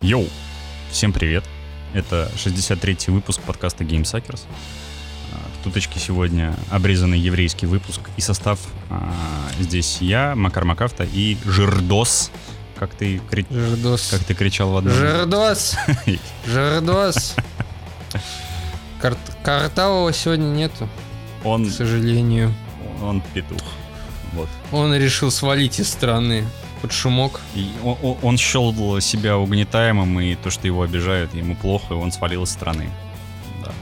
Йоу! Всем привет! Это 63-й выпуск подкаста GameSuckers. В туточке сегодня обрезанный еврейский выпуск и состав. А, здесь я, Макар Макафта и Жирдос. Как ты, кри... Жирдос. как ты кричал в одном... Жирдос! Жирдос! Кар... Картавого сегодня нету, Он, к сожалению. он петух. Вот. Он решил свалить из страны под шумок. И он, он- счел себя угнетаемым, и то, что его обижают, ему плохо, и он свалил из страны. Да.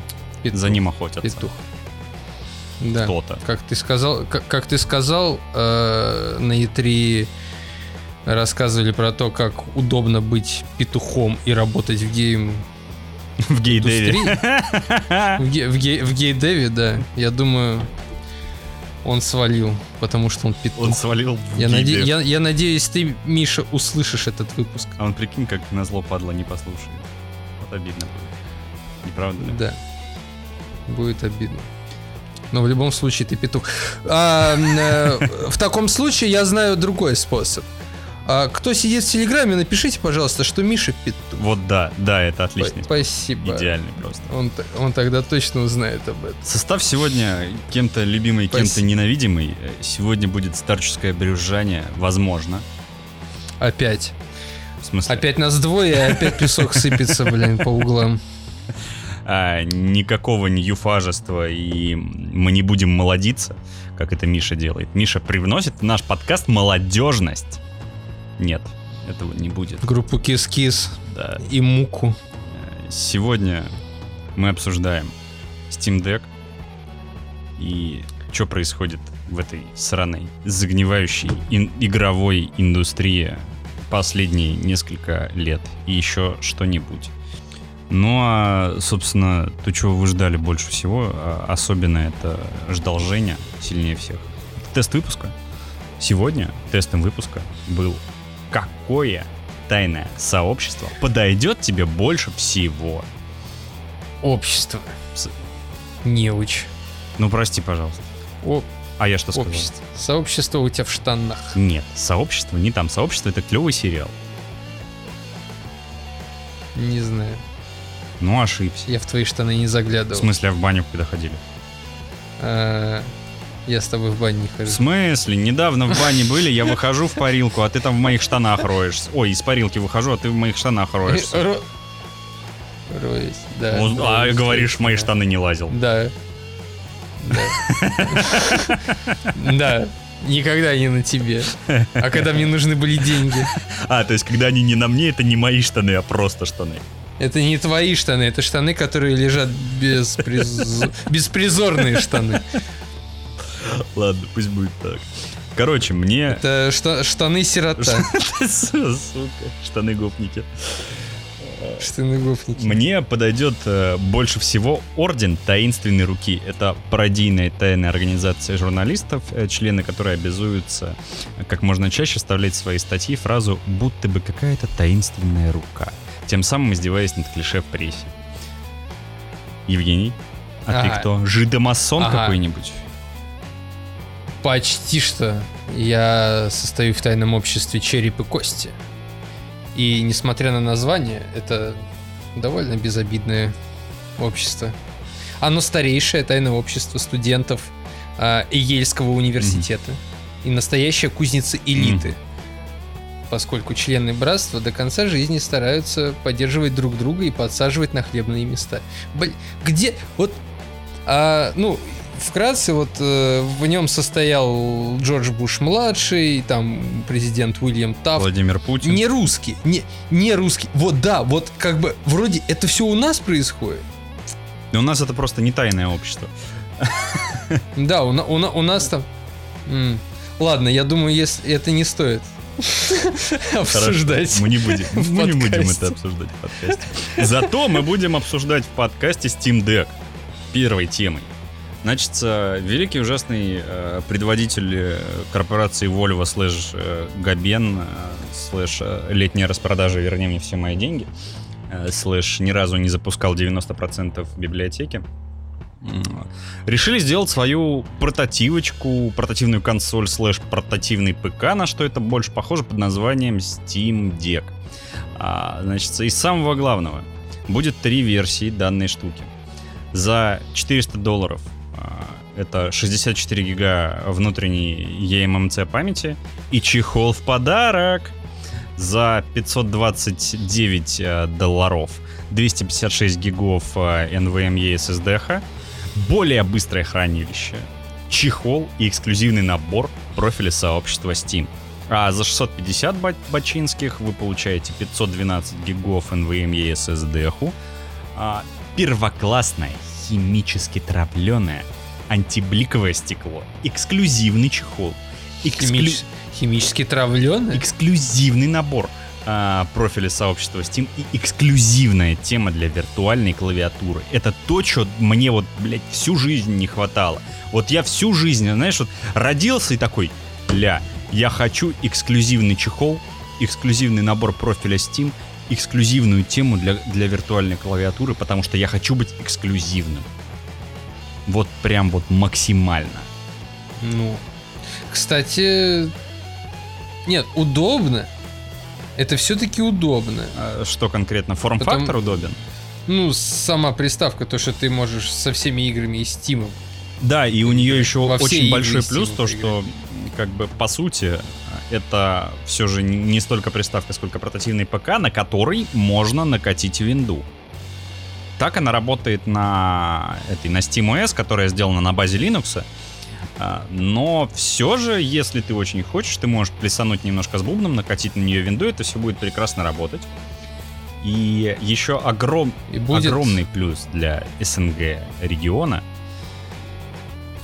Петух. За ним охотятся. Петух. Да. Кто-то. Как ты сказал, как, как ты сказал, э, на E3 рассказывали про то, как удобно быть петухом и работать в гейм В гейдеве. в, ге- в, ге- в гей-деве, да. Я думаю, он свалил, потому что он петух. Он свалил в Я, наде- я, я надеюсь, ты, Миша, услышишь этот выпуск. А он, прикинь, как на зло падла не послушает. Вот обидно будет. Не правда ли? Да. Будет обидно. Но в любом случае ты петух. А, э, в таком случае я знаю другой способ. А, кто сидит в Телеграме, напишите, пожалуйста, что Миша петух. Вот да, да, это отличный. П- Спасибо. Идеальный просто. Он, он тогда точно узнает об этом. Состав сегодня кем-то любимый, кем-то ненавидимый. Сегодня будет старческое брюзжание, возможно. Опять. В смысле, Опять нас двое, и опять песок сыпется, блин, по углам. а, никакого не юфажества, и мы не будем молодиться, как это Миша делает. Миша привносит в наш подкаст молодежность. Нет, этого не будет. Группу Кис-Кис Да. и Муку. Сегодня мы обсуждаем Steam Deck и что происходит в этой сраной загнивающей ин- игровой индустрии последние несколько лет и еще что-нибудь. Ну а, собственно, то, чего вы ждали больше всего, а, особенно это ждал Женя сильнее всех. Тест выпуска. Сегодня тестом выпуска был «Какое тайное сообщество подойдет тебе больше всего?» Общество. С- Неуч. Ну, прости, пожалуйста. О, А я что сказал? общество. Сообщество у тебя в штанах. Нет, сообщество не там. Сообщество это клевый сериал. Не знаю. Ну, ошибся. Я в твои штаны не В заглядывал. смысле, а в баню когда ходили? А, я с тобой в бане не В хожу. смысле? Недавно в бане были, я выхожу в парилку, а ты там в моих штанах роешься. Ой, из парилки выхожу, а ты в моих штанах роешься. Ро- Роюсь, да. Ну, А роюсь, говоришь, в мои да. штаны не лазил. Да. Да. Да. Никогда не на тебе. А когда мне нужны были деньги. А, то есть, когда они не на мне, это не мои штаны, а просто штаны. Это не твои штаны, это штаны, которые лежат без беспризорные штаны. Ладно, пусть будет так. Короче, мне... Это шта- штаны сирота. Сука, штаны гопники. Штаны гофники. Мне подойдет э, больше всего Орден Таинственной Руки. Это пародийная тайная организация журналистов, э, члены которой обязуются э, как можно чаще вставлять в свои статьи фразу «будто бы какая-то таинственная рука», тем самым издеваясь над клише в прессе. Евгений, а ты Ага. кто? Жидомасон Ага. какой-нибудь? Почти что. Я состою в тайном обществе череп и кости. И несмотря на название, это довольно безобидное общество. Оно старейшее тайное общество студентов а, Ельского университета. И настоящая кузница элиты. Поскольку члены братства до конца жизни стараются поддерживать друг друга и подсаживать на хлебные места. Блин, где... Вот... а, ну, вкратце, вот э, в нем состоял Джордж Буш младший, там президент Уильям Тафт. Владимир Путин? Не русский, не, не русский. Вот да, вот как бы вроде это все у нас происходит. Но у нас это просто не тайное общество. Да, у, у у нас там. Ладно, я думаю, если это не стоит обсуждать. Хорошо, мы не будем, мы не будем это обсуждать в подкасте. Зато мы будем обсуждать в подкасте Steam Deck первой темой. Значит, э, великий ужасный э, предводитель э, корпорации Valve slash Габен э, slash летняя распродажа «Верни мне все мои деньги» slash ни разу не запускал 90% библиотеки решили сделать свою портативочку, портативную консоль слэш портативный ПК, на что это больше похоже под названием Steam Deck. А, значит, из самого главного будет три версии данной штуки. За 400 долларов это 64 гига внутренней eMMC памяти. И чехол в подарок за 529 э, долларов. 256 гигов э, NVMe SSD, более быстрое хранилище, чехол и эксклюзивный набор профиля сообщества Steam. А за 650 бачинских вы получаете 512 гигов NVMe SSD, а первоклассное химически травленное антибликовое стекло, эксклюзивный чехол, эксклю... Химич... химически травленное? Эксклюзивный набор а, профиля сообщества Steam и эксклюзивная тема для виртуальной клавиатуры. Это то, что мне вот, блядь, всю жизнь не хватало. Вот я всю жизнь, знаешь, вот родился и такой, ля, я хочу эксклюзивный чехол, эксклюзивный набор профиля Steam, эксклюзивную тему для, для виртуальной клавиатуры, потому что я хочу быть эксклюзивным. Вот прям вот максимально. Ну, кстати, нет, удобно, это все-таки удобно. А что конкретно? Форм-фактор Потом... удобен? Ну, сама приставка, то, что ты можешь со всеми играми и Steam. Да, и у нее еще очень большой плюс, то, что, как бы, по сути, это все же не столько приставка, сколько портативный ПК, на который можно накатить винду. Так она работает на этой на SteamOS, которая сделана на базе Linux. А, но все же, если ты очень хочешь, ты можешь плясануть немножко с бубном, накатить на нее винду, это все будет прекрасно работать. И еще огром... И будет... огромный плюс для СНГ региона.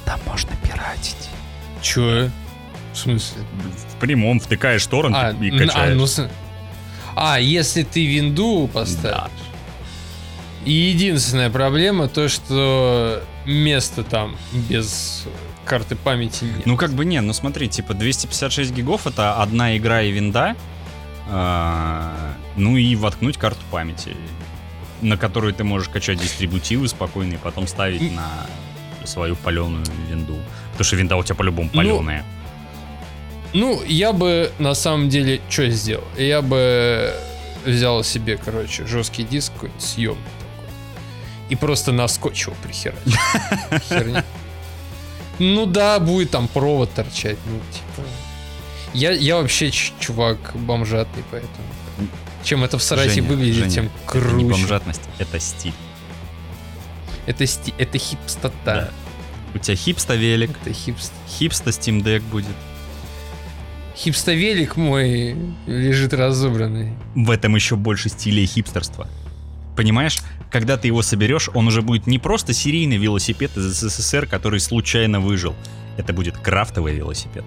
Там можно пиратить. Че? В смысле? В прямом втыкаешь торрент а, и качаешь. А, ну, а, если ты винду поставишь. Да. И единственная проблема то, что место там без карты памяти нет. Ну, как бы нет, ну смотри, типа 256 гигов это одна игра и винда, а, ну и воткнуть карту памяти, на которую ты можешь качать дистрибутивы спокойно и потом ставить на свою паленую винду. Потому что винда у тебя по-любому паленая. Ну, ну, я бы на самом деле что сделал? Я бы взял себе, короче, жесткий диск съемный. И просто на скотч его прихерачил. Херня. Ну да, будет там провод торчать, ну типа. Я, я вообще чувак бомжатный, поэтому. Чем это всратей, Женя, выглядит, Женя, тем круче. Это не бомжатность, это стиль. Это стиль, это хипстота. Да. У тебя хипста велик. Это хипст. Хипста Steam Deck будет. Хипста велик мой лежит разобранный. В этом еще больше стиля хипстерства. Понимаешь, когда ты его соберешь, он уже будет не просто серийный велосипед из СССР, который случайно выжил. Это будет крафтовый велосипед.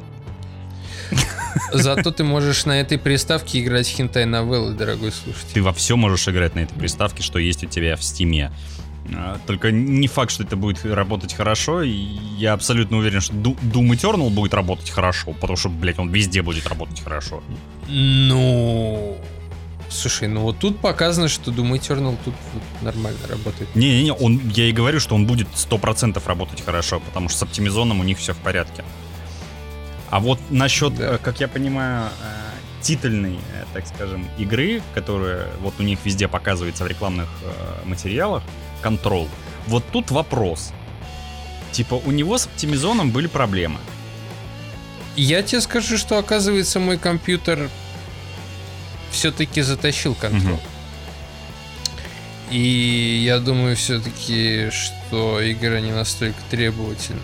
Зато ты можешь на этой приставке играть хентай новеллы, дорогой слушатель. Ты во все можешь играть на этой приставке, что есть у тебя в стиме. А, только не факт, что это будет работать хорошо. Я абсолютно уверен, что Doom Eternal будет работать хорошо, потому что, блядь, он везде будет работать хорошо. Ну... Слушай, ну вот тут показано, что Doom Eternal тут вот нормально работает. Не-не-не, он, я и говорю, что он будет 100% работать хорошо, потому что с оптимизоном у них все в порядке. А вот насчет, да. Э, как я понимаю, э, титульной, э, так скажем, игры, которая вот у них везде показывается в рекламных материалах, Control, вот тут вопрос. Типа, у него с оптимизоном были проблемы. Я тебе скажу, что оказывается мой компьютер все-таки затащил контроль. Угу. И я думаю все-таки, что игра не настолько требовательна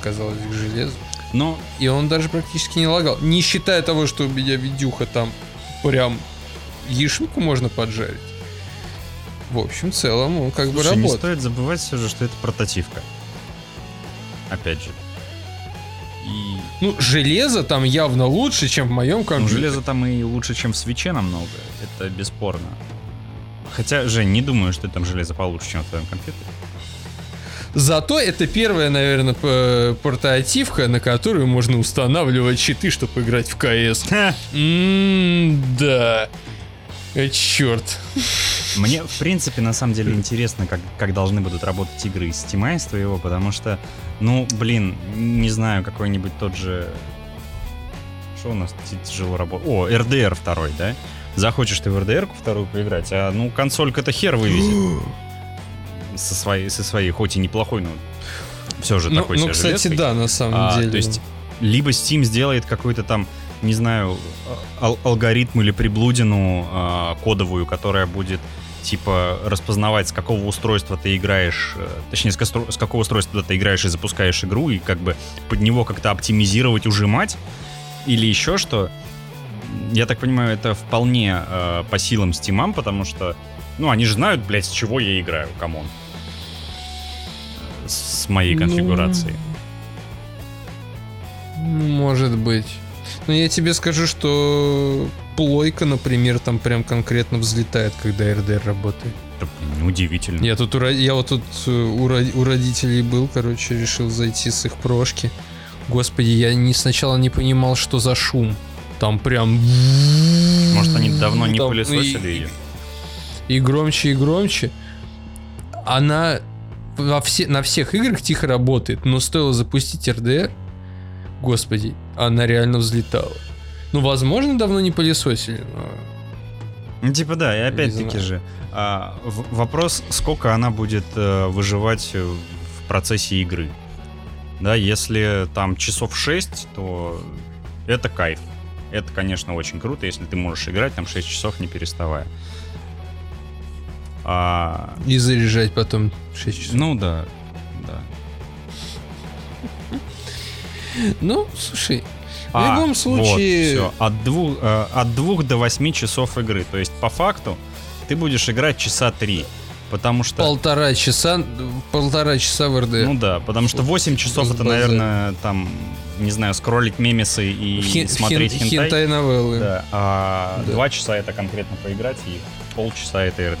оказалась к железу. Но... И он даже практически не лагал. Не считая того, что у меня видюха там прям яишенку можно поджарить. В общем, в целом он как Слушай, бы работает. не стоит забывать все же, что это портативка. Опять же. И... Ну, железо там явно лучше, чем в моем ну, компьютере. Ну, железо там и лучше, чем в свече намного. Это бесспорно. Хотя, Жень, не думаю, что там железо получше, чем в твоем компьютере. Зато это первая, наверное, портативка, на которую можно устанавливать щиты, чтобы играть в КС. Да. Черт. Мне, в принципе, на самом деле интересно, как, как должны будут работать игры из Steam из твоего, потому что, ну, блин, не знаю, какой-нибудь тот же... Что у нас тяжело работает? О, RDR второй, да? Захочешь ты в RDR-ку вторую поиграть, а ну консолька-то хер вывезет. со своей, со своей, хоть и неплохой, но все же Ну, такой ну, кстати, железкой. да, на самом А, деле. То есть, либо Steam сделает какой-то там, не знаю, ал- алгоритм или приблудину а, кодовую, которая будет типа распознавать, с какого устройства ты играешь, э, точнее, с, костро- с какого устройства ты играешь и запускаешь игру, и как бы под него как-то оптимизировать, ужимать, или еще что. Я так понимаю, это вполне э, по силам Steam, потому что, ну, они же знают, блядь, с чего я играю, come on. С моей Ну, конфигурацией. Ну, Может быть. Но я тебе скажу, что плойка, например, там прям конкретно взлетает, когда RDR работает. Это блин, удивительно. Я тут у, я вот тут э, у, у родителей был, короче, решил зайти с их прошки. Господи, я не сначала не понимал, что за шум. Там прям... Может, они давно не Там, пылесосили и- ее? И громче, и громче. Она во все, на всех играх тихо работает, но стоило запустить RDR, господи, она реально взлетала. Ну, возможно, давно не пылесосили, но... Ну, типа да, и опять-таки же, а, в- вопрос, сколько она будет э, выживать э, в процессе игры. Да, если там часов 6, то это кайф. Это, конечно, очень круто, если ты можешь играть там 6 часов не переставая. А, И заряжать потом 6 часов. ну да, да. Ну, слушай, в А, любом случае... вот, всё. От, двух, э, от двух до 8 часов игры. То есть, по факту, ты будешь играть часа 3. Потому что... полтора часа, полтора часа в RDR. Ну да, потому что 8 часов это, наверное, там, не знаю, скроллить мемесы и Хин- смотреть хин- хентай. хентай-новеллы. Да, а Да. 2 часа это конкретно поиграть, и полчаса это.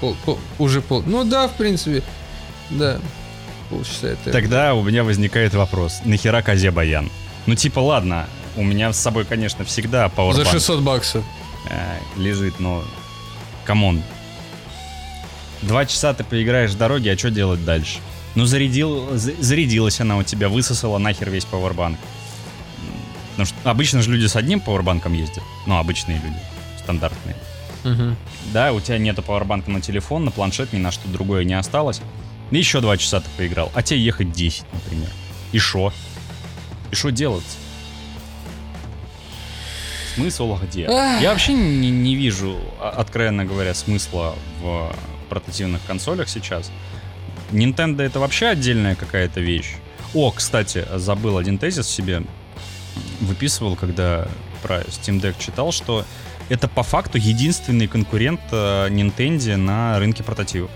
Пол- пол- уже пол. Ну да, в принципе. Да. Полчаса это. Тогда у меня возникает вопрос, нахера козе баян? Ну типа, ладно, у меня с собой, конечно, всегда За Powerbank 600 баксов. э, лежит, но... Come on. Два часа ты поиграешь в дороге, а что делать дальше? Ну, зарядил, за- зарядилась она у тебя, высосала нахер весь powerbank. Потому что обычно же люди с одним powerbank ом ездят. Ну, обычные люди, стандартные. Мгм. Да, у тебя нету пауэрбанка на телефон, на планшет, ни на что другое не осталось. И еще два часа ты поиграл. А тебе ехать 10, например. И шо? И что делать? Смысл где? Я вообще не, не вижу, а- откровенно говоря, смысла в портативных консолях сейчас. Nintendo это вообще отдельная какая-то вещь. О, кстати, забыл один тезис себе выписывал, когда про Steam Deck читал, что это по факту единственный конкурент э, Nintendo на рынке портативов.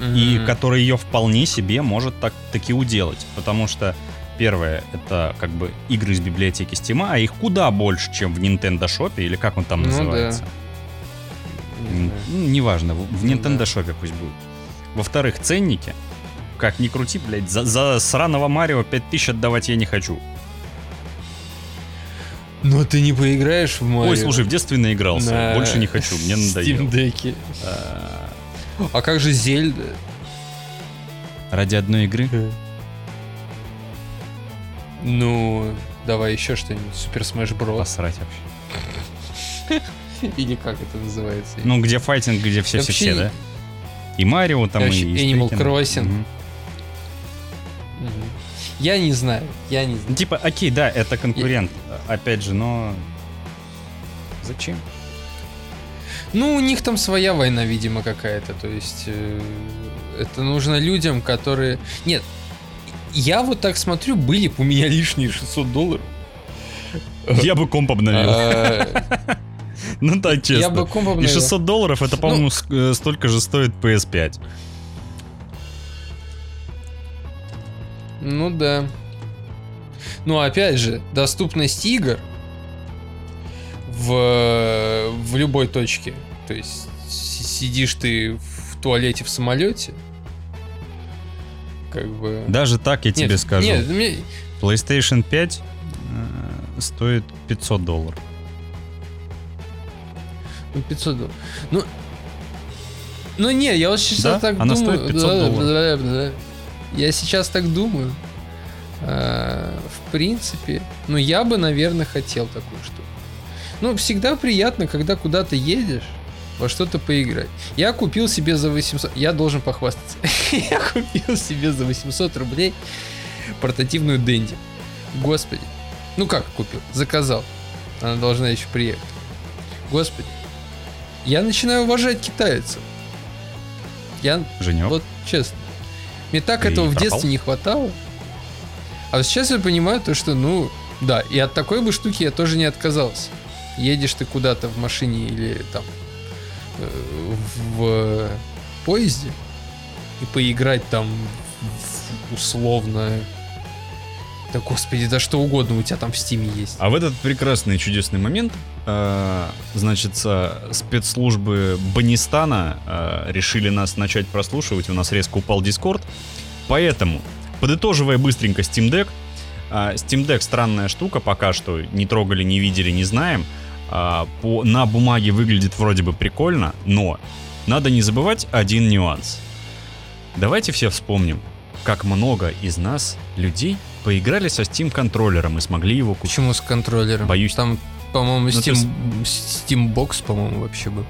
И который ее вполне себе может так таки уделать. Потому что первое, это как бы игры из библиотеки Steam, а их куда больше, чем в Nintendo Shop, или как он там Ну называется. Не ну, неважно, в, Ну Nintendo да. Shop пусть будет. Во-вторых, ценники. Как ни крути, блядь, за, за сраного Марио 5000 отдавать я не хочу. Но ты не поиграешь в Марио. Ой, слушай, в детстве наигрался, на больше не хочу, мне надоело. Steam Deck'е. А, А как же Зельда? Ради одной игры? Ну, давай еще что-нибудь. Супер Smash Bros. Посрать вообще. Или как это называется? Ну, где файтинг, где все-все-все, да? И Марио там, и... Animal. Crossing. Я не знаю, я не знаю. типа, окей, да, это конкурент, опять же, но... Зачем? Ну, у них там своя война, видимо, какая-то. То есть э, это нужно людям, которые... Нет, я вот так смотрю, были бы у меня лишние 600 долларов. Я бы комп обновил. А, Ну так, честно. Я бы комп И обновил. 600 долларов, это, по-моему, с- э, столько же стоит PS5. Ну да. Ну, опять же, доступность игр в, в любой точке. То есть си- сидишь ты в туалете в самолете. Как бы. Даже так я тебе Нет, скажу. Нет, мне- PlayStation 5 э, стоит 500 долларов. Ну, 500 долларов. Ну, ну не, я вот сейчас Да? так Она думаю. стоит 500 Да, долларов. да, да, да. Я сейчас так думаю. А, в принципе, ну я бы, наверное, хотел такую штуку. Ну, всегда приятно, когда куда-то едешь, во что-то поиграть. Я купил себе за 800... Я должен похвастаться. Я купил себе за 800 рублей портативную Дэнди. Господи. Ну как купил? Заказал. Она должна еще приехать. Господи. Я начинаю уважать китайцев. Я Женек. вот честно. Мне так Ты этого в пропал? детстве не хватало. А сейчас я понимаю то, что, ну, да, и от такой бы штуки я тоже не отказался. Едешь ты куда-то в машине или там э, в поезде и поиграть там условно... Да господи, да что угодно у тебя там в Steam е есть. А в этот прекрасный чудесный момент, э, значит, спецслужбы Банистана э, решили нас начать прослушивать, у нас резко упал Discord. Поэтому, подытоживая быстренько Steam Deck, э, Steam Deck странная штука, пока что не трогали, не видели, не знаем. А, по, на бумаге выглядит вроде бы прикольно, но надо не забывать один нюанс. Давайте все вспомним, как много из нас, людей, поиграли со Steam контроллером и смогли его купить. Почему с контроллером? Боюсь. Там, по-моему, Ну, Steam, есть- Steambox, по-моему, вообще был.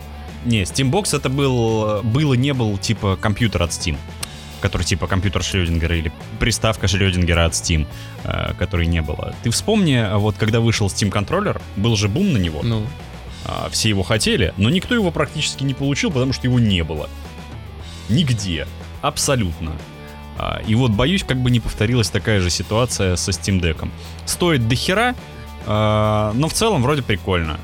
Не, Steambox это был, был и не был типа компьютер от Steam, который типа компьютер Шрёдингера или приставка Шрёдингера от Steam, э, которой не было. Ты вспомни, а вот когда вышел Steam контроллер, был же бум на него, Ну, а, все его хотели, но никто его практически не получил, потому что его не было. Нигде. Абсолютно. А, И вот боюсь, как бы не повторилась такая же ситуация со Steam Deck. Стоит до хера, а, но в целом вроде прикольно.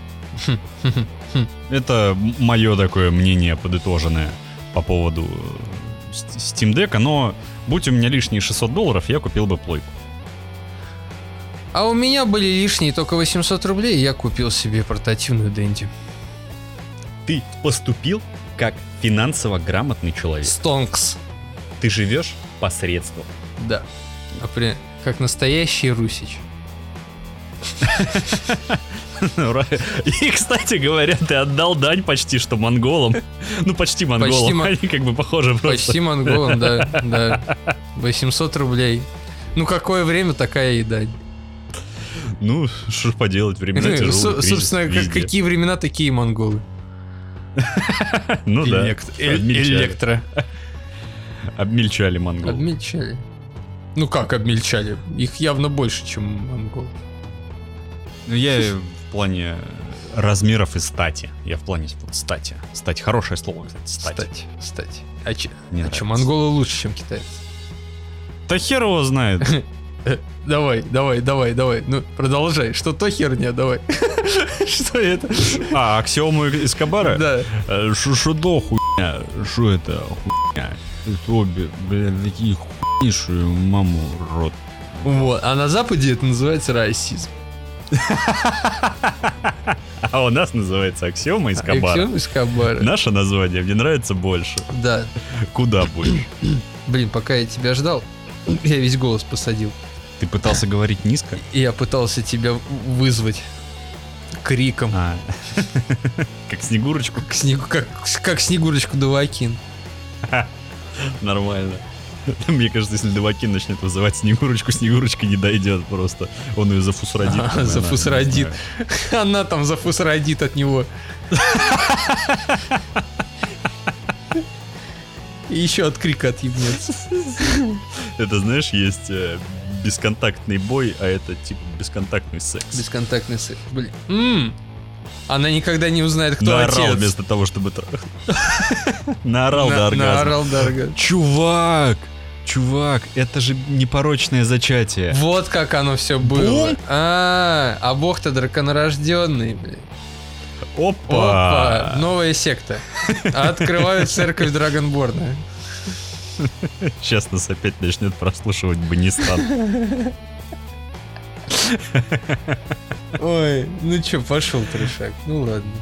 Это мое такое мнение подытоженное по поводу э, Steam Deck, но будь у меня лишние 600 долларов, я купил бы плойку. А у меня были лишние только 800 рублей, и я купил себе портативную Дэнди. Ты поступил как финансово грамотный человек. Стонкс. Ты живешь посредством. Да. А при- Как настоящий русич. И, кстати говоря, ты отдал дань почти что монголам. Ну, почти монголам. мо- Они как бы похожи просто. Почти монголом, да, да. 800 рублей. Ну, какое время, такая еда. Ну, что поделать, времена тяжелые, Со- кризис Собственно, какие времена, такие монголы. Ну да. Электро. Обмельчали монголы. Обмельчали. Ну как обмельчали? Их явно больше, чем монгол. Ну, я плане размеров и стати. Я в плане стати. Стать хорошее слово, кстати, стать. Стать. Стать. А че, Мне а че, монголы лучше, чем китайцы? Да хер его знает. Давай, давай, давай, давай. Ну, продолжай. Что то херня, давай. Что это? А, аксиому Эскобара? Да. Э, Шо шо до хуйня? Что это хуйня? Обе, бля, такие что маму рот. Вот. А на Западе это называется расизм. А у нас называется аксиома Эскобара. Аксиом Эскобара. Наше название мне нравится больше. Да. Куда будешь? Блин, пока я тебя ждал, я весь голос посадил. Ты пытался говорить низко? Я пытался тебя вызвать криком. А. Как Снегурочку? К снегу, как, как Снегурочку Давакин. Нормально. Мне кажется, если Давакин начнет вызывать Снегурочку, Снегурочка не дойдет просто. Он ее зафусрадит. А, зафусрадит. Она там зафусрадит от него. И еще от крика отъебнется. Это, знаешь, есть э, бесконтактный бой, а это типа бесконтактный секс. Бесконтактный секс. Блин. М. Она никогда не узнает, кто Наорал отец. вместо того, чтобы трахнуть. Наорал На- до оргазма. Наорал до. Чувак! Чувак, это же непорочное зачатие. Вот как оно все было. Бум. А, а бог-то драконорожденный, блин. Опа! Опа, новая секта. Открывают церковь Драгонборна. Сейчас нас опять начнет прослушивать Банистан. Ой, ну чё, пошел трешак. Ну ладно.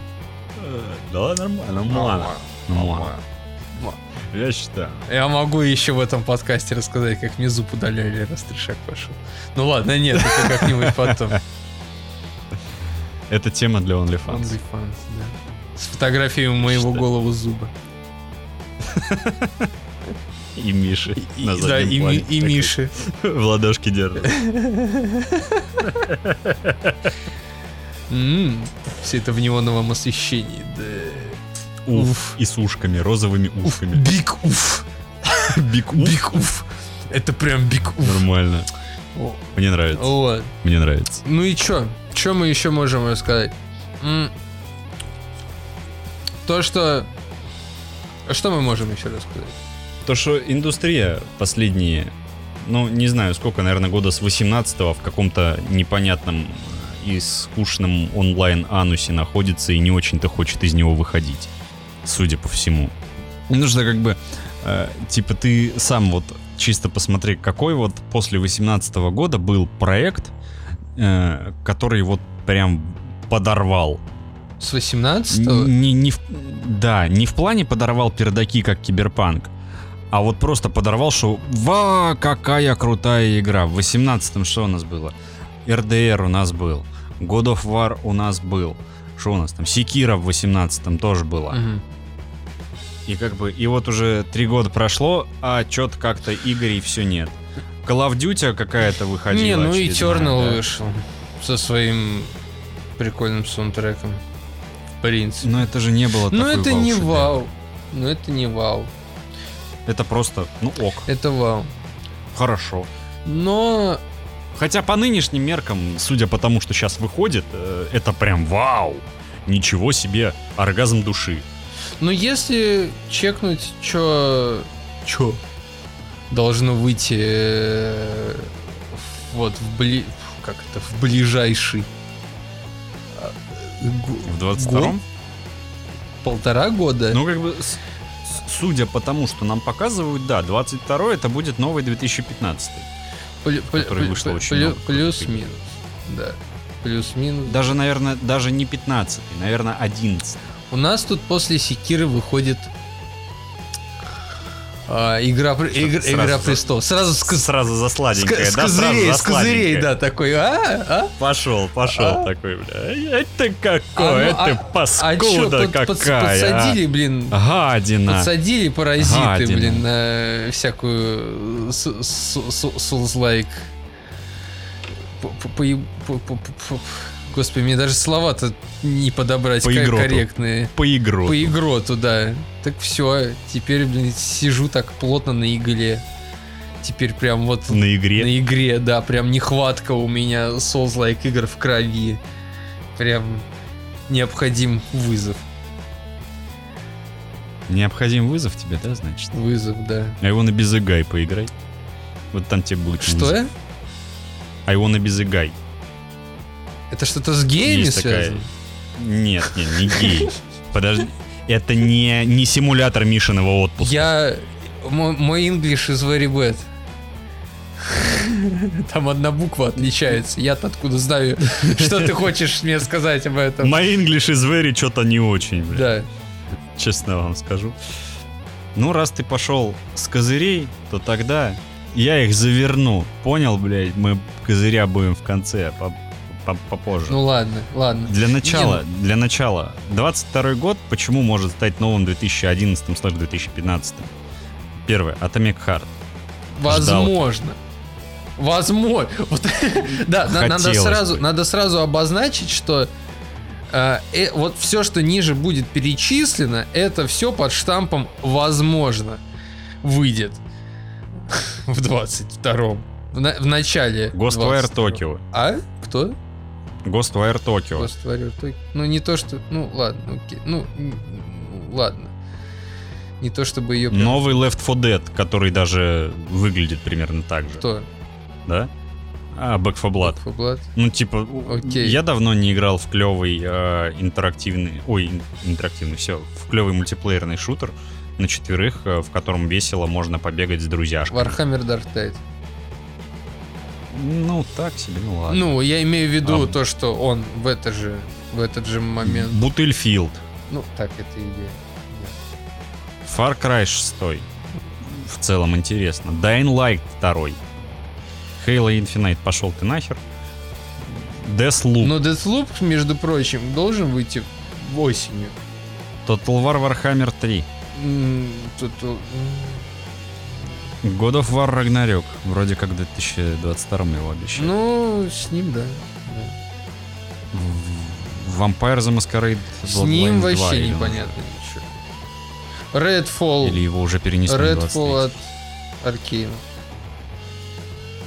Да, нормально, нормально. Нормально. Я считаю. Я могу еще в этом подкасте рассказать, как мне зуб удаляли, раз трешак пошел. Ну ладно, нет, это как-нибудь потом. Это тема для OnlyFans. OnlyFans, да. С фотографией моего голову зуба. И Миши И- на да, и, плане и такой Миши. В ладошке держит. Все это в неоновом освещении. Да. Уф. И с ушками, розовыми ушками. Big oof. Big oof. Big oof. Это прям big oof. Нормально. Мне нравится. Вот. Мне нравится. Ну и чё? Чё мы еще можем рассказать? То, что... Что мы можем еще рассказать? То, что индустрия последние, ну, не знаю, сколько, наверное, года с 18 в каком-то непонятном и скучном онлайн-анусе находится и не очень-то хочет из него выходить, судя по всему. Ну что, как бы, э, типа, ты сам вот чисто посмотри, какой вот после 18 года был проект, э, который вот прям подорвал С 18 не, не в- да, не в плане подорвал пердаки, как Киберпанк, а вот просто подорвал, что «Ва, какая крутая игра!» В 18-м что у нас было? РДР у нас был, God of War у нас был, что у нас там? Секира в 18-м тоже была. Мгм. И как бы, и вот уже три года прошло, а чё-то как-то игрей все нет. Call of Duty какая-то выходила. Не, ну и очередная, Eternal да. вышел со своим прикольным саундтреком. В принципе. Но это же не было Ну такой это не вау-шедевр. вау. Ну это не вау. Это просто, ну ок, Это вау. хорошо. Но Хотя по нынешним меркам, судя по тому, что сейчас выходит, э, это прям вау! Ничего себе, оргазм души. Но если чекнуть, чё... Чё? Должно выйти... э, Вот в бли... Как это? В ближайший... го- В 22-м? год? Полтора года? Ну, как бы, судя по тому, что нам показывают, да, 22-й это будет новый 2015. Плю- который вышло плю- очень плю- много крутых Плюс-минус. Да. Плюс-минус. Даже, наверное, даже не 15 наверное, 11 У нас тут после Секиры выходит а, игра, при- Что, игр- сразу игра престолов. Сразу с, Сразу за с, сладенькое, ко- с да? Сразу козырей, за с козырей, да, такой, а, а? Пошел, пошел А? такой, бля. Это какое, А, ну, это а- А чё, паскуда под- какая, подсадили, блин, а? Гадина. подсадили паразиты, Гадина. блин, на всякую с- с- с- Souls-like. П- п- поеб- п- п- п- п- Господи, мне даже слова-то не подобрать По ка- игроту. корректные. По игру. По игру туда. Так все, теперь, блин, сижу так плотно на игле. Теперь прям вот На игре. на игре, да, прям нехватка у меня Souls-like игр в крови. Прям необходим вызов. Необходим вызов тебе, да, значит? Вызов, да. А его на безыгай поиграй. Вот там тебе будет Что? вызов. А его на безыгай. Это что-то с геями Есть такая- связано? Нет, нет, не гей. Подожди. Это не, не симулятор Мишиного отпуска. Я... Мой, мой English is very bad. Там одна буква отличается. Я-то откуда знаю, что ты хочешь мне сказать об этом. My English is very что-то не очень, бля. Да. Честно вам скажу. Ну, раз ты пошел с козырей, то тогда я их заверну. Понял, блядь? Мы козыря будем в конце, попозже. Ну ладно, ладно. Для начала, Не, для начала, 22 год почему может стать новым 2011-2015? Первое, Atomic Heart. Возможно. Возможно. Вот, да, на- надо сразу, бы. надо сразу обозначить, что э, э, вот все, что ниже будет перечислено, это все под штампом возможно выйдет в 22-м. В, на- в начале. Ghostwire 22-го. Tokyo. А? Кто? Ghostwire Tokyo. Ghostwire Tokyo. Ну, не то, что... Ну, ладно, окей. Ну, ладно. Не то, чтобы ее... Новый Left 4 Dead, который даже выглядит примерно так же. Кто? Да? А, Back 4 Blood. Back 4 Blood? Ну, типа, Окей. я давно не играл в клевый э, интерактивный, ой, ин- интерактивный, все, в клевый мультиплеерный шутер на четверых, э, в котором весело можно побегать с друзьяшками. Warhammer Dark Tide. Ну, так себе, ну ладно. Ну, я имею в виду А. то, что он в это же, в этот же момент. Бутыльфилд, Ну, так это идея. Far Cry 6, в целом интересно. Dying Light 2, Halo Infinite, пошел ты нахер. Deathloop, Но Deathloop, между прочим, должен выйти осенью. Total War Warhammer 3. М, тут, м, God of War Ragnarok. Вроде как в 2022 его обещали. Ну, с ним, да. да. Vampire the Masquerade С ним Bloodlines 2 вообще или он- непонятно ничего. Redfall. Или его уже перенесли Redfall 23. от Аркейна.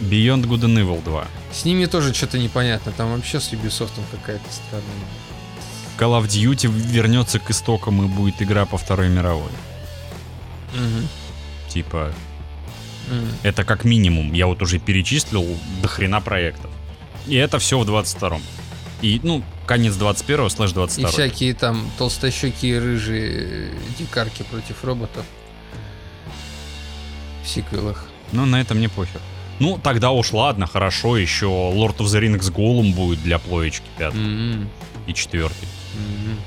Beyond Good and Evil 2. С ними тоже что-то непонятно. Там вообще с Ubisoft какая-то странная. Call of Duty вернется к истокам и будет игра по Второй мировой. Мгм. Типа, Это как минимум. Я вот уже перечислил до хрена проектов. И это все в 22-м. И, ну, конец 21-го слэш И 22 всякие там толстощекие рыжие дикарки против роботов. В сиквелах. Ну, на это мне похер. Ну, тогда уж ладно, хорошо, еще Lord of the Rings Голум будет для плоечки 5 М-м. и 4. Мгм.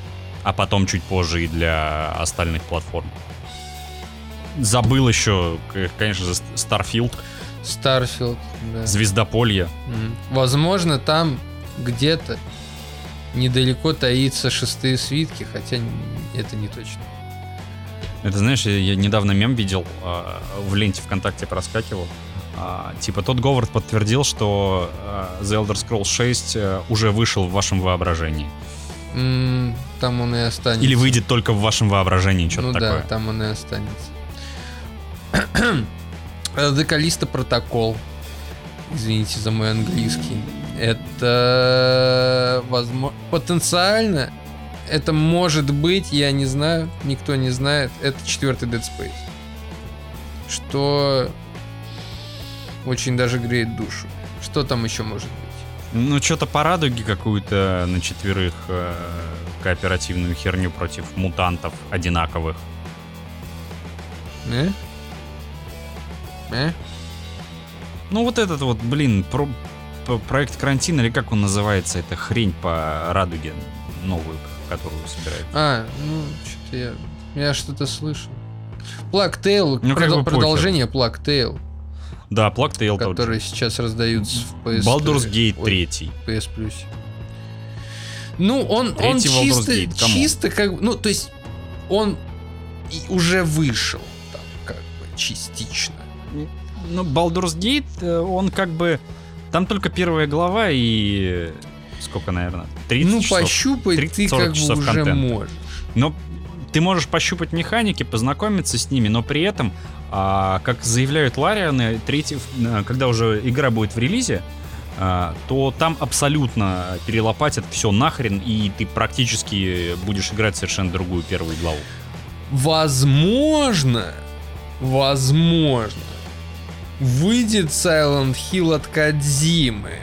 А потом чуть позже и для остальных платформ. Забыл еще, конечно же, Starfield, Starfield, да. Звездополье. Возможно, там где-то недалеко таится шестые свитки, хотя это не точно. Это, знаешь, я, недавно мем видел, а, в ленте ВКонтакте проскакивал. А, типа, Тодд Говард подтвердил, что а, The Elder Scrolls 6 э, уже вышел в вашем воображении. Там он и останется. Или выйдет только в вашем воображении, что-то Ну такое. да, там он и останется. The Callisto протокол. Извините за мой английский. Это возможно потенциально это может быть, я не знаю, никто не знает. Это четвертый Dead Space. Что очень даже греет душу. Что там еще может быть? Ну, что-то по радуге какую-то на четверых э, кооперативную херню против мутантов одинаковых. Э? Э? Ну, вот этот вот, блин, про- п- проект карантин, или как он называется, эта хрень по радуге новую, которую собирают. А, ну, что-то я... Я что-то слышал. Tale, Ну, как продол- бы похер. продолжение Tale, Да, же. которые сейчас раздаются в PS... Baldur's Gate ой, 3. PS Plus. Ну, он, он Третий чисто, Gate, чисто как ну, то есть, он уже вышел там, как бы, частично. Ну, Baldur's Gate, э, он как бы... Там только первая глава и... Сколько, наверное? 30 ну, часов. пощупать 30-40 ты как бы часов уже контента. можешь. Но ты можешь пощупать механики, познакомиться с ними, но при этом, а, как заявляют Ларианы, третий, а, когда уже игра будет в релизе, а, то там абсолютно перелопатят все нахрен, и ты практически будешь играть совершенно другую первую главу. Возможно, возможно, выйдет Silent Hill от Кадзимы.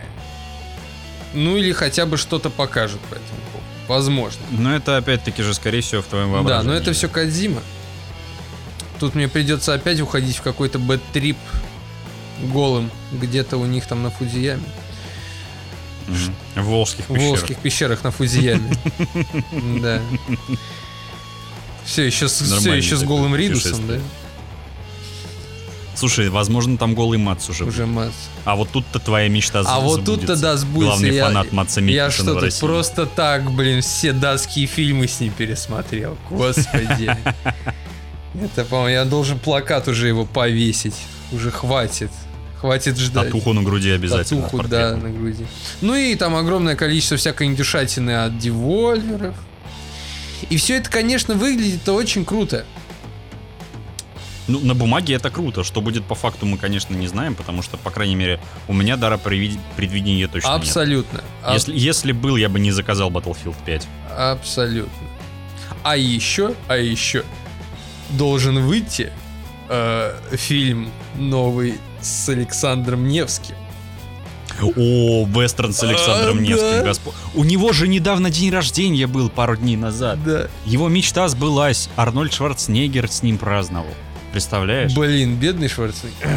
Ну или хотя бы что-то покажет по этому поводу. Возможно. Но это опять-таки же, скорее всего, в твоем Да, воображении. но это все Кадзима. Тут мне придется опять уходить в какой-то бэт-трип голым где-то у них там на Фудзияме. В Волжских В пещерах. Волжских пещерах на Фудзияме. Да. Все еще с, все еще с голым Ридусом, да? Слушай, возможно, там голый Мац уже. Уже масса. А вот тут-то твоя мечта А вот тут-то да, сбудется. Главный Я- фанат Матса Я Микельсона что в тут России. просто так, блин, все датские фильмы с ним пересмотрел. Господи. Это, по-моему, я должен плакат уже его повесить. Уже хватит. Хватит ждать. Татуху на груди обязательно. Татуху, да, на груди. Ну и там огромное количество всякой индюшатины от девольверов. И все это, конечно, выглядит очень круто. Ну, на бумаге это круто. Что будет по факту, мы, конечно, не знаем, потому что, по крайней мере, у меня дара предвид- предвидения точно нет. Абсолютно. Аб- Если, если был, я бы не заказал Battlefield 5. Абсолютно. А еще, а еще должен выйти э, фильм новый с Александром Невским. О, вестерн с Александром А, Невским, да. господь. У него же недавно день рождения был, пару дней назад. Да. Его мечта сбылась. Арнольд Шварценеггер с ним праздновал. Представляешь? Блин, бедный Шварценеггер.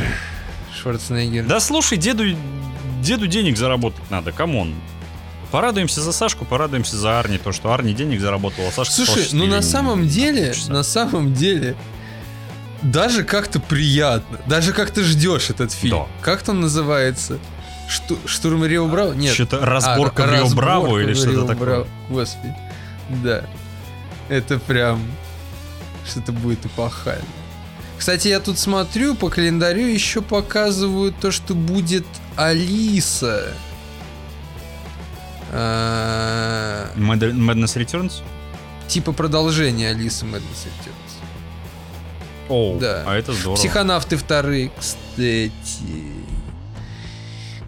Шварценеггер. Да слушай, деду, деду денег заработать надо, come on. Порадуемся за Сашку, порадуемся за Арни, то, что Арни денег заработал, а Сашка Слушай, ну на самом деле, на самом деле, даже как-то приятно. Даже как-то ждешь этот фильм. Да. Как там называется? Шту- Штурм Рио Браво? Нет. Что-то разборка А, Рио Браво или что-то такое. Браво. Господи. Да. Это прям что-то будет эпохально. Кстати, я тут смотрю, по календарю еще показывают то, что будет Алиса. А, Mad- Madness Returns? Типа продолжение Алисы Madness Returns. О, Да. а это здорово. Психонавты вторые, кстати.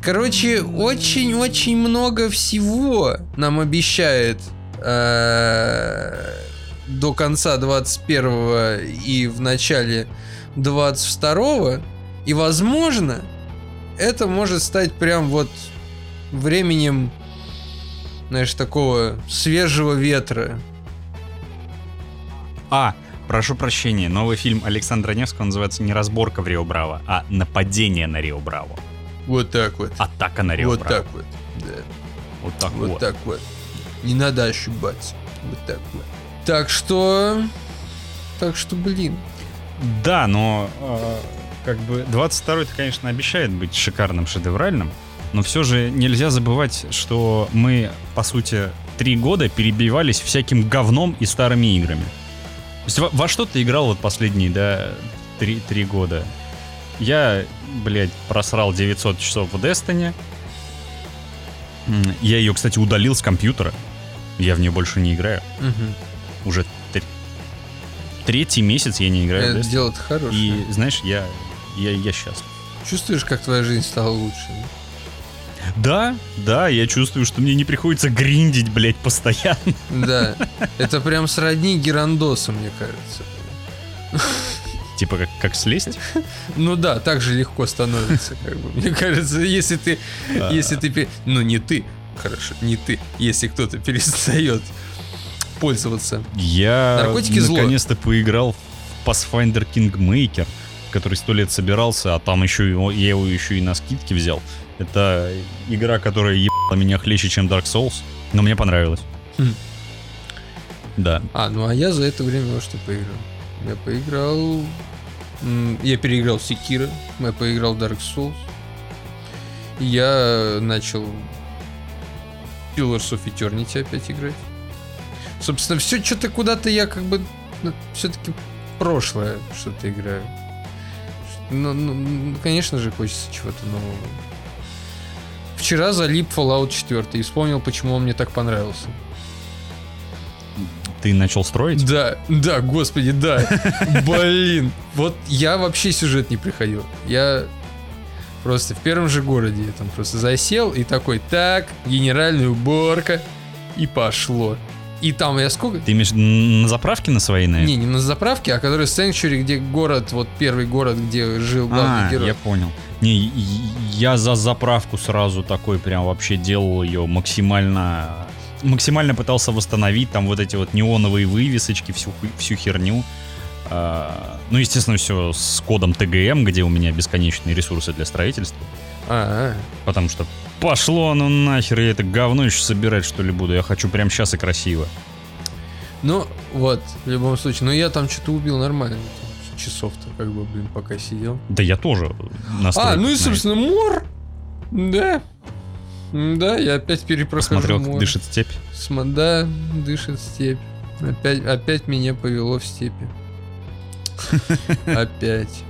Короче, очень-очень много всего нам обещает э, до конца 21 и в начале 22 и возможно это может стать прям вот временем знаешь такого свежего ветра А, прошу прощения, новый фильм Александра Невского называется не «Разборка в Рио Браво», а «Нападение на Рио Браво». вот так вот Атака на Рио вот Браво. так вот да. Вот так Вот, вот. так вот. Не надо ошибаться. Вот так вот. Так что... Так что, блин. Да, но э, как бы 22-й, конечно, обещает быть шикарным, шедевральным, но все же нельзя забывать, что мы, по сути, три года перебивались всяким говном и старыми играми. То есть во, во что ты играл вот последние, да, три, три года? Я, блядь, просрал 900 часов в Destiny. Я ее, кстати, удалил с компьютера. Я в нее больше не играю. Мгм. Уже тр- третий месяц я не играю Это дело-то хорошее. И знаешь, я, я, я счастлив. Чувствуешь, как твоя жизнь стала лучше? Да, да, я чувствую, что мне не приходится гриндить, блядь, постоянно. Да. Это прям сродни Герандосу, мне кажется. Типа как, как слезть. Ну да, так же легко становится, как бы. Мне кажется, если ты... А. Если ты... Ну не ты. Хорошо, не ты. Если кто-то перестает пользоваться. Я Наркотики наконец-то поиграл в Pathfinder Kingmaker, который сто лет собирался, а там еще его- я его еще и на скидке взял. Это игра, которая ебала меня хлеще, чем Dark Souls, но мне понравилось. Хм. Да. А, ну а я за это время во что поиграл? Я поиграл... Я переиграл Секира, я поиграл Dark Souls. Я начал Pillars of Eternity опять играть. Собственно, все что-то куда-то я как бы все-таки прошлое что-то играю. Ну, ну, ну, конечно же, хочется чего-то нового. Вчера залип Fallout 4 и вспомнил, почему он мне так понравился. Ты начал строить? Да, да, господи, да. Блин. Вот я вообще сюжет не приходил. Я просто в первом же городе я там просто засел и такой, так, генеральная уборка. И пошло. И там я сколько... Ты имеешь на заправке на своей, наверное? Не, не на заправке, а который Sanctuary, где город, вот первый город, где жил главный А, герой. я понял. Не, я за заправку сразу такой прям вообще делал ее максимально... Максимально пытался восстановить там вот эти вот неоновые вывесочки, всю, всю херню. А, ну, естественно, все с кодом ТГМ, где у меня бесконечные ресурсы для строительства. А, Потому что пошло оно нахер, я это говно еще собирать что ли буду. Я хочу прям сейчас и красиво. ну вот, в любом случае. Но я там что-то убил нормально. Часов-то, как бы, блин, пока сидел. Да я тоже А, ну и, собственно, мор. Да. Да, я опять перепрохожу Посмотрел, как мор. дышит степь. Сма- Да, дышит степь. Опять, опять меня повело в степи. Опять.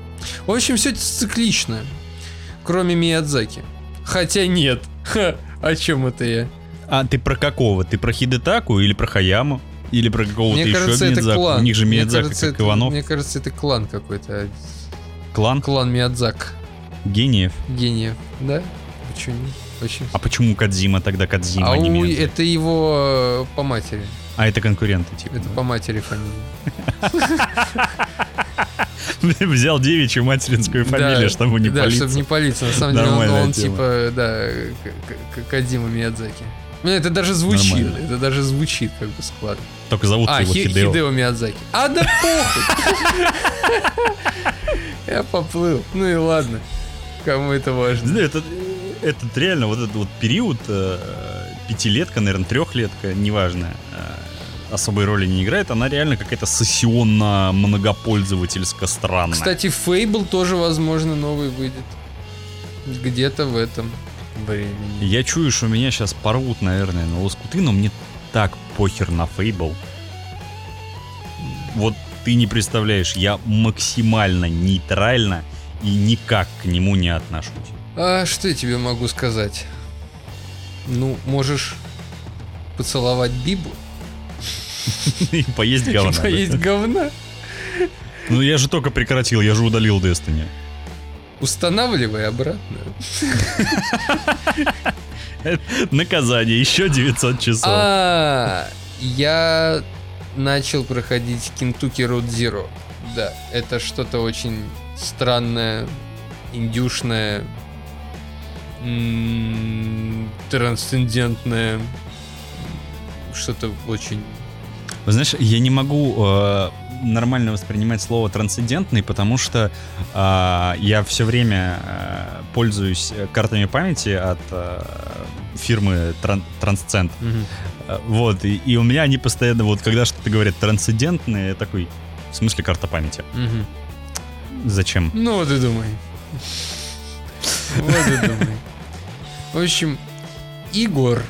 В общем, все циклично. Кроме Миядзаки. Хотя нет. Ха, о чем это я? А ты про какого? Ты про Хидетаку или про Хаяму? Или про какого-то Мне еще кажется, это Миядзаку? клан. У них же Мне Миядзака кажется, как это- Иванов. Мне кажется, это клан какой-то. Клан Клан Миядзак. гениев. Гениев. Да? Очень, очень. А почему Кадзима тогда Кадзима, А а не Миядзаки? это его э, по матери. А это конкуренты, типа. Это по матери фамилия. Взял девичью материнскую фамилию, Да, чтобы не да, палиться. чтобы не палиться. На самом деле он, типа, да, к- к- Кодзима Миядзаки. Ну, это даже звучит, Нормально. это даже звучит как бы складно. Только зовут А, его Хи- Хидео. Хидео Миядзаки. А, да похуй! Я поплыл. Ну и ладно. Кому это важно? Да, это, этот реально вот этот вот период, э, пятилетка, наверное, трехлетка, неважно, э, особой роли не играет, она реально какая-то сессионно-многопользовательско странная. Кстати, Фейбл тоже, возможно, новый выйдет. Где-то в этом времени. Я чую, что меня сейчас порвут, наверное, на лоскуты, но мне так похер на Фейбл. вот ты не представляешь, я максимально нейтрально и никак к нему не отношусь. А что я тебе могу сказать? Ну, можешь поцеловать Бибу. И поесть говна. Поесть говна. Ну я же только прекратил, я же удалил Destiny. Устанавливай обратно. Наказание, еще 900 часов. А, я начал проходить Kentucky Road Zero. Да, это что-то очень странное, индюшное, трансцендентное, что-то очень... Вы знаешь, я не могу э, нормально воспринимать слово трансцендентный, потому что э, я все время э, пользуюсь картами памяти от э, фирмы Тран-. Мгм. Э, Вот, и, и у меня они постоянно, вот когда что-то говорят трансцендентные, я такой, в смысле карта памяти? Мгм. Зачем? Ну, вот и думай. Вот и думай. В общем, Игор,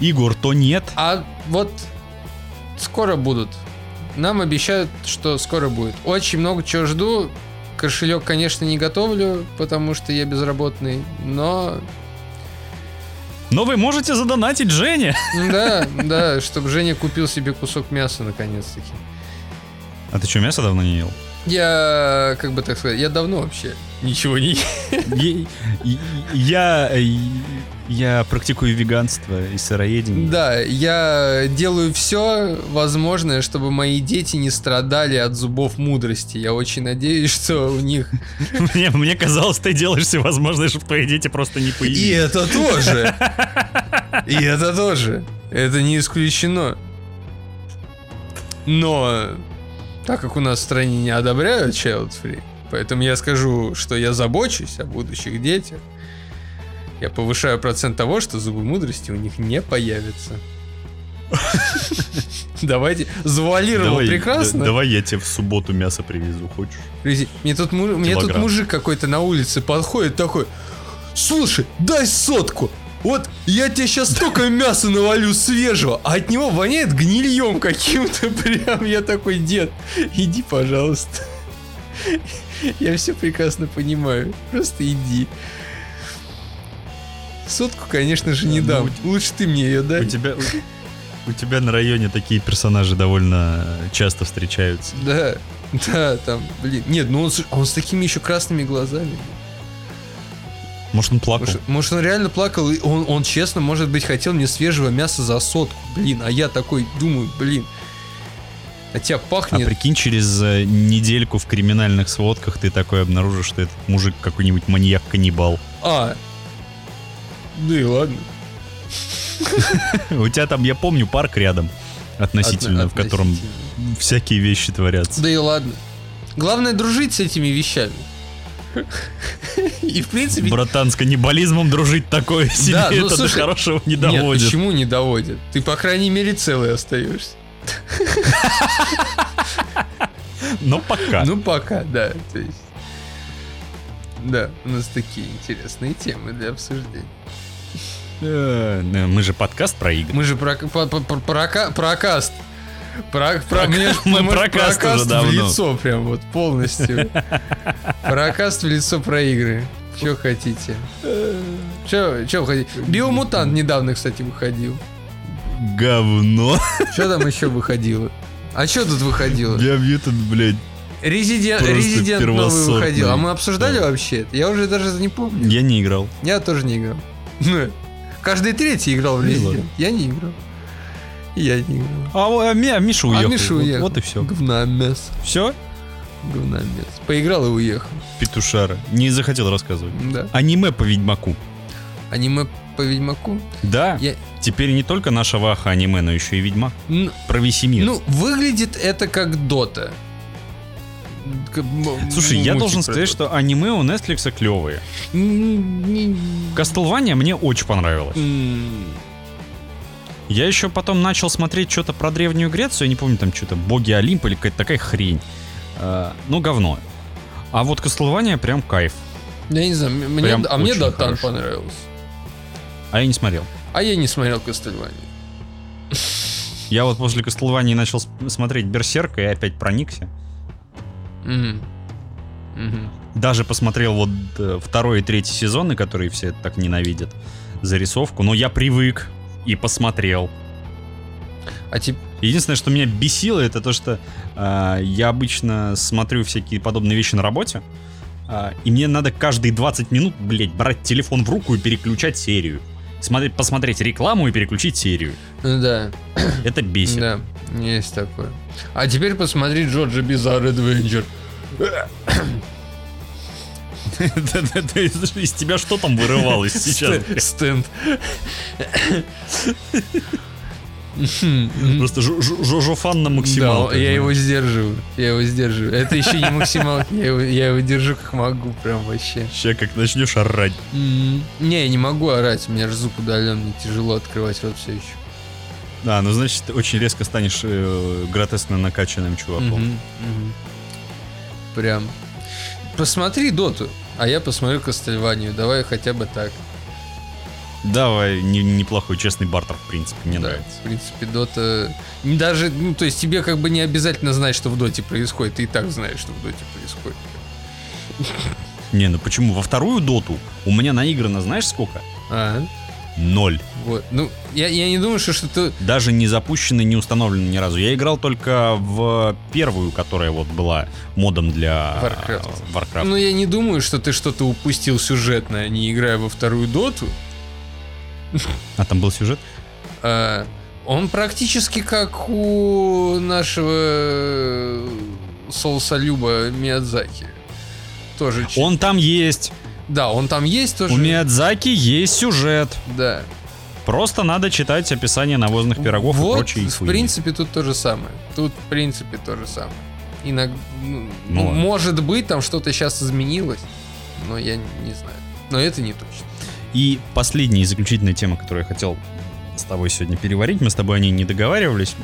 Игор, то нет. а вот скоро будут. Нам обещают, что скоро будет. Очень много чего жду. Кошелек, конечно, не готовлю, потому что я безработный, но Но вы можете задонатить Жене. да, да, чтобы Женя купил себе кусок мяса наконец-таки. А ты что, мясо давно не ел? Я, как бы так сказать, я давно вообще ничего не ел. Я, я, практикую веганство и сыроедение. Да, я делаю все возможное, чтобы мои дети не страдали от зубов мудрости. Я очень надеюсь, что у них... Мне, мне казалось, ты делаешь все возможное, чтобы твои дети просто не И появились. это тоже. И это тоже. Это не исключено. Но так как у нас в стране не одобряют child free, поэтому я скажу, что я забочусь о будущих детях. Я повышаю процент того, что зубы мудрости у них не появятся. Давайте. Завуалировал прекрасно. давай я тебе в субботу мясо привезу, хочешь? Мне тут, мне мужик какой-то на улице подходит такой, слушай, дай сотку. Вот я тебе сейчас столько мяса навалю свежего, а от него воняет гнильем каким-то. Прям я такой, дед, иди, пожалуйста. Я все прекрасно понимаю. Просто иди. Сотку, конечно же, не Ну, дам. Лучше ты мне ее У дай. тебя, у, у тебя на районе такие персонажи довольно часто встречаются. Да, да, там, блин. Нет, ну он, с- он с такими еще красными глазами. Может, он плакал? Может, может, он реально плакал, и он, он честно, может быть, хотел мне свежего мяса за сотку. Блин, а я такой думаю, блин. А тебя А пахнет. прикинь, через э, недельку в криминальных сводках ты такой обнаружишь, что этот мужик какой-нибудь маньяк-каннибал. А. Ну и ладно. У тебя там, я помню, парк рядом относительно, Отно- в котором всякие вещи творятся. Да и ладно. Главное дружить с этими вещами. И в принципе... Братан, с каннибализмом дружить такое себе, Да, ну, это слушай, до хорошего не Нет, доводит. почему не доводит? Ты, по крайней мере, целый остаешься. Но пока. Ну, пока, да. То есть... Да, у нас такие интересные темы для обсуждения. Э, э, Мы же подкаст про игры. Мы же про, про, про, про, прока- прокаст. Про, про, Прока- мне ж- мы ж прокаст уже прокаст в давно. лицо прям вот полностью. Прокаст в лицо про игры. Че хотите? Че, че хотите? Биомутант недавно, кстати, выходил. Говно. Что там еще выходило? А что тут выходило? Для Мьютон, блядь. Резидент, Резидент новый выходил. А мы обсуждали Да. вообще? Я уже даже не помню. Я не играл. Я тоже не играл. Ну, Каждый третий играл в Ну Resident. Я не играл. Я не играл. А, а а Миша А уехал. Миша Вот- уехал. Вот и все. Говна мясо. Все? Говна мясо. Поиграл и уехал. Петушара. Не захотел рассказывать. Да. Аниме по Ведьмаку. Аниме по Ведьмаку. Да. Я... Теперь не только наша Ваха аниме, но еще и Ведьмак. н- Про Весемир. Ну, выглядит это как Дота. Слушай, я должен сказать, что аниме у Netflix клевые. Castlevania мне очень понравилось. Я еще потом начал смотреть что-то про Древнюю Грецию, я не помню, там что-то боги Олимпа или какая-то такая хрень. Ну, говно. А вот Castlevania прям кайф. Я не знаю, мне, Прям а мне Дотан хорошо. понравился. А я не смотрел. А я не смотрел Кастельвани. Я вот после Castlevania начал смотреть Берсерка и опять проникся. Мгм. Мгм. Даже посмотрел вот э, второй и третий сезоны, которые все так ненавидят, зарисовку. Но я привык и посмотрел. А тип... Единственное, что меня бесило, это то, что а, я обычно смотрю всякие подобные вещи на работе, а, и мне надо каждые 20 минут, блядь, брать телефон в руку и переключать серию. Смотреть, посмотреть рекламу и переключить серию. Ну да, Это бесит. да, есть такое. А теперь посмотри Джорджа Adventure. Это Из тебя что там вырывалось сейчас? Стенд. Просто жо- жо- жожофан на максималках. Да, я его сдерживаю. Я его сдерживаю. Это еще не максимал. Я его, я его держу как могу, прям вообще. Сейчас как начнешь орать. Не, я не могу орать. У меня же звук удаленный. Тяжело открывать рот все еще. Да, ну значит, ты очень резко станешь э, гротескно накачанным чуваком. Прям. Посмотри доту, а я посмотрю Кастельванию. Давай хотя бы так. Давай, не- неплохой честный бартер, в принципе, мне да, нравится. в принципе, дота... Даже, ну, то есть тебе как бы не обязательно знать, что в доте происходит. Ты и так знаешь, что в доте происходит. Не, ну почему? Во вторую доту у меня наиграно, знаешь сколько? А, Ноль. вот. Ну, я, я не думаю, что что-то... Даже не запущено, не установлено ни разу. Я играл только в первую, которая вот была модом для Warcraft. Warcraft. Ну, я не думаю, что ты что-то упустил сюжетное, не играя во вторую доту. А там был сюжет? А, он практически как у нашего Соусалюба Миядзаки. Тоже. Он там есть. Да, он там есть тоже. У Миядзаки есть сюжет. Да. Просто надо читать описание навозных пирогов вот, и прочие в хуйни. принципе, тут то же самое. Тут, в принципе, то же самое. Иногда, ну, Ну ладно. может быть, там что-то сейчас изменилось, но я не знаю. Но это не точно. И последняя и заключительная тема, которую я хотел с тобой сегодня переварить, мы с тобой о ней не договаривались,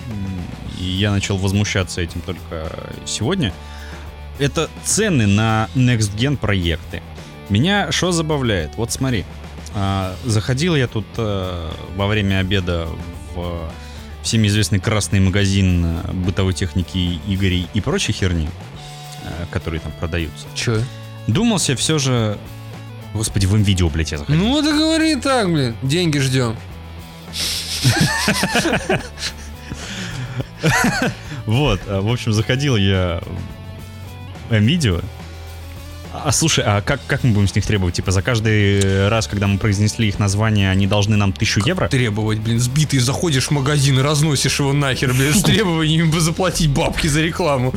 и я начал возмущаться этим только сегодня, это цены на Next Gen проекты. Меня что забавляет? Вот смотри, а, заходил я тут э, во время обеда в всем известный красный магазин э, бытовой техники Игорей и прочей херни, э, которые там продаются. Че? Думался все же... Господи, в видео, блядь, я заходил. Ну, да говори так, блин. Деньги ждем. Вот, а, в общем, заходил я в видео. А слушай, а как, как мы будем с них требовать? Типа за каждый раз, когда мы произнесли их название, они должны нам тысячу евро? Требовать, блин, сбитый, заходишь в магазин и разносишь его нахер, блин, с требованием заплатить бабки за рекламу.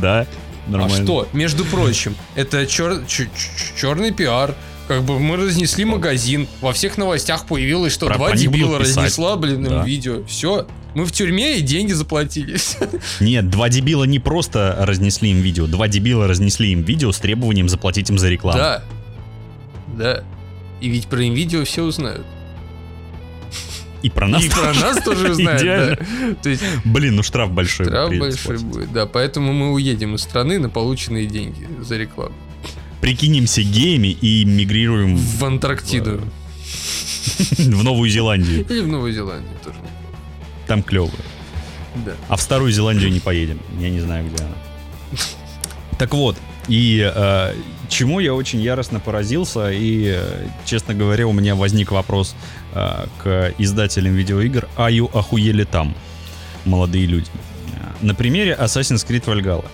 Да, А нормально. что? Между прочим, это черный пиар. Как бы мы разнесли магазин, во всех новостях появилось, что Про- два дебила разнесла, блин, им Да. видео. Все, мы в тюрьме и деньги заплатили. Нет, два дебила не просто разнесли им видео, два дебила разнесли им видео с требованием заплатить им за рекламу. Да, да. И ведь про видео все узнают. И про нас И про нас тоже узнают, Идеально. да. То есть Блин, ну штраф большой. штраф большой платить. будет, да. Поэтому мы уедем из страны на полученные деньги за рекламу. Прикинемся геями и мигрируем В Антарктиду. в Новую Зеландию. Или в Новую Зеландию тоже. Там клево. Да. А в Старую Зеландию не поедем. Я не знаю, где она. Так вот, и э, чему я очень яростно поразился, и, честно говоря, у меня возник вопрос э, к издателям видеоигр, аю охуели там, молодые люди. Э, На примере Assassin's Creed Valhalla.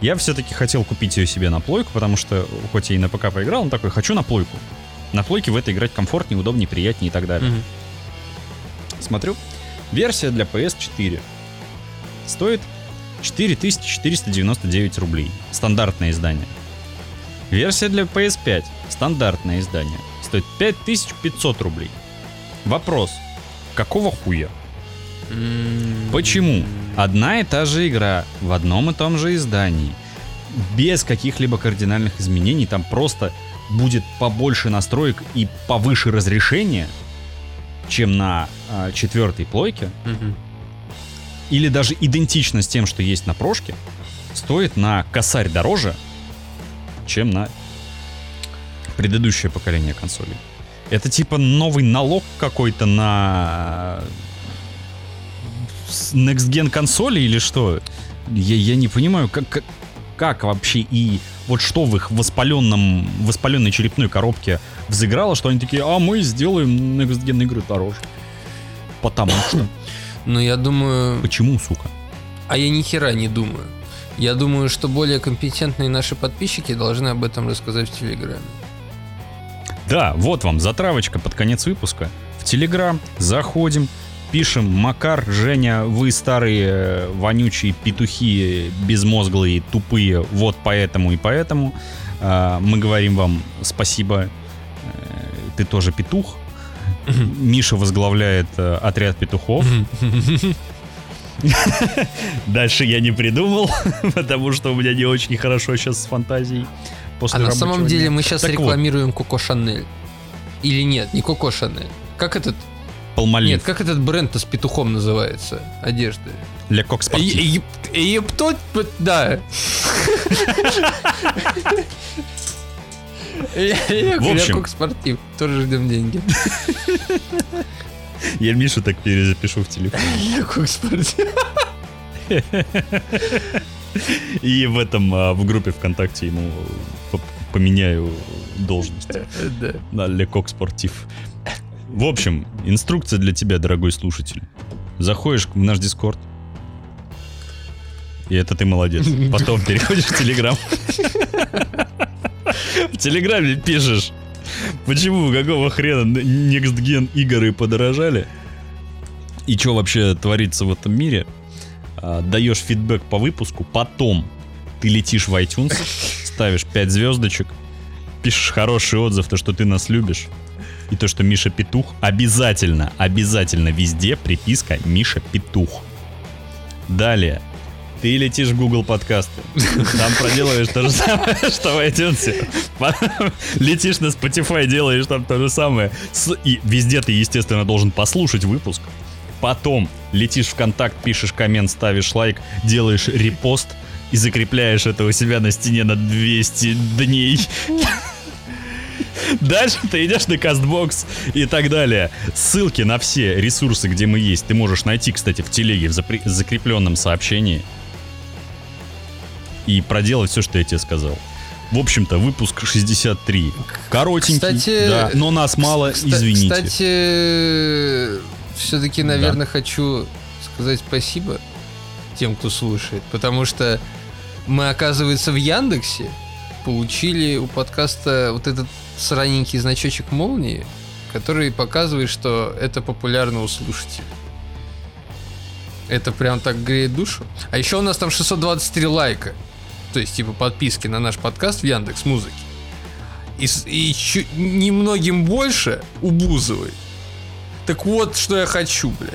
Я все-таки хотел купить ее себе на плойку, потому что, хоть я и на ПК поиграл, он такой, хочу на плойку. На плойке в это играть комфортнее, удобнее, приятнее и так далее. Мгм. Смотрю, версия для PS4 стоит 4499 рублей. Стандартное издание. Версия для PS5, стандартное издание, стоит 5500 рублей. Вопрос, какого хуя? Почему? Одна и та же игра в одном и том же издании, без каких-либо кардинальных изменений, там просто будет побольше настроек и повыше разрешение, чем на а, четвертой плойке, Мгм. или даже идентично с тем, что есть на прошке, стоит на косарь дороже, чем на предыдущее поколение консолей. Это типа новый налог какой-то на Next Gen консоли или что? Я, я не понимаю, как, как, как вообще и вот что в их воспаленном, воспаленной черепной коробке взыграло, что они такие, а мы сделаем Next Gen игры дороже. Потому что. Ну, я думаю... Почему, сука? А я ни хера не думаю. Я думаю, что более компетентные наши подписчики должны об этом рассказать в Телеграме. Да, вот вам затравочка под конец выпуска. В Телеграм заходим, пишем Макар, Женя, вы старые э, вонючие петухи, безмозглые, тупые, вот поэтому и поэтому. А, Мы говорим вам спасибо, э, ты тоже петух. Миша возглавляет э, отряд петухов. Дальше я не придумал, потому что у меня не очень хорошо сейчас с фантазией. После А на самом деле дня. мы сейчас Так вот, рекламируем Коко Шанель. Или нет, не Коко Шанель. Как этот... Палмолив. Нет, как этот бренд-то с петухом называется? Одежды. Для кок спортив. Е- еп- Ептот, да. Я я В общем. спортив. Тоже ждем деньги. Я Мишу так перезапишу в телефон. Я как спортив. И в этом, а, в группе ВКонтакте ему поменяю должность. Да. На Лекок Спортив. В общем, инструкция для тебя, дорогой слушатель. Заходишь в наш Дискорд. И это ты молодец. Потом переходишь в Телеграм. В Телеграме пишешь, почему, какого хрена Next Gen игры подорожали. И что вообще творится в этом мире. А, Даешь фидбэк по выпуску. Потом ты летишь в iTunes, ставишь 5 звездочек, пишешь хороший отзыв, то, что ты нас любишь. И то, что Миша Петух, обязательно, обязательно везде приписка Миша Петух. Далее. Ты летишь в Google подкасты. Там проделываешь то же самое, что в iTunes. Летишь на Spotify, делаешь там то же самое. И везде ты, естественно, должен послушать выпуск. Потом летишь в контакт, пишешь коммент, ставишь лайк, делаешь репост и закрепляешь это у себя на стене на 200 дней. Дальше ты идешь на Castbox и так далее. Ссылки на все ресурсы, где мы есть, ты можешь найти, кстати, в телеге в закрепленном сообщении. И проделать все, что я тебе сказал. В общем-то, выпуск 63. Коротенький, Кстати, да, но нас мало, Кста- извините. Кстати, все-таки, Да. наверное, хочу сказать спасибо тем, кто слушает, потому что мы, оказывается, в Яндексе получили у подкаста вот этот сраненький значочек молнии, который показывает, что это популярно у слушателей. Это прям так греет душу. А еще у нас там 623 лайка. То есть, типа, подписки на наш подкаст в Яндекс Музыке. И, и чуть немногим больше у Бузовой. Так вот, что я хочу, блядь.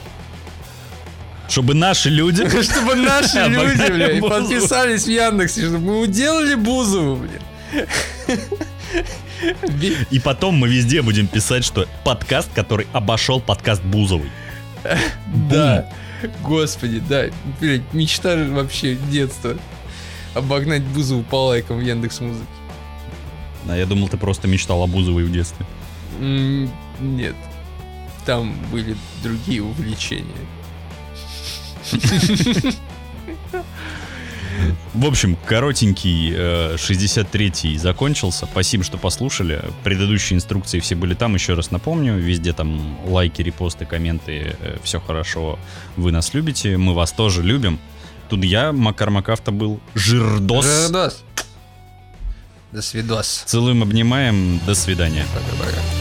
Чтобы наши люди... Чтобы наши люди, блядь, подписались в Яндексе, чтобы мы уделали Бузову, блядь. И потом мы везде будем писать, что подкаст, который обошел подкаст Бузовой. Да. Господи, да. Блядь, мечта вообще детства. Обогнать Бузову по лайкам в Яндекс Музыке. А я думал, ты просто мечтал о Бузовой в детстве. Нет. Там были другие увлечения. В общем, коротенький э, 63-й закончился. Спасибо, что послушали. Предыдущие инструкции все были там. Еще раз напомню, везде там лайки, репосты, комменты. все хорошо. Вы нас любите. Мы вас тоже любим. Тут я, Макар Макавто был. Жирдос. Жирдос. До свидос. Целуем, обнимаем. До свидания. Пока-пока.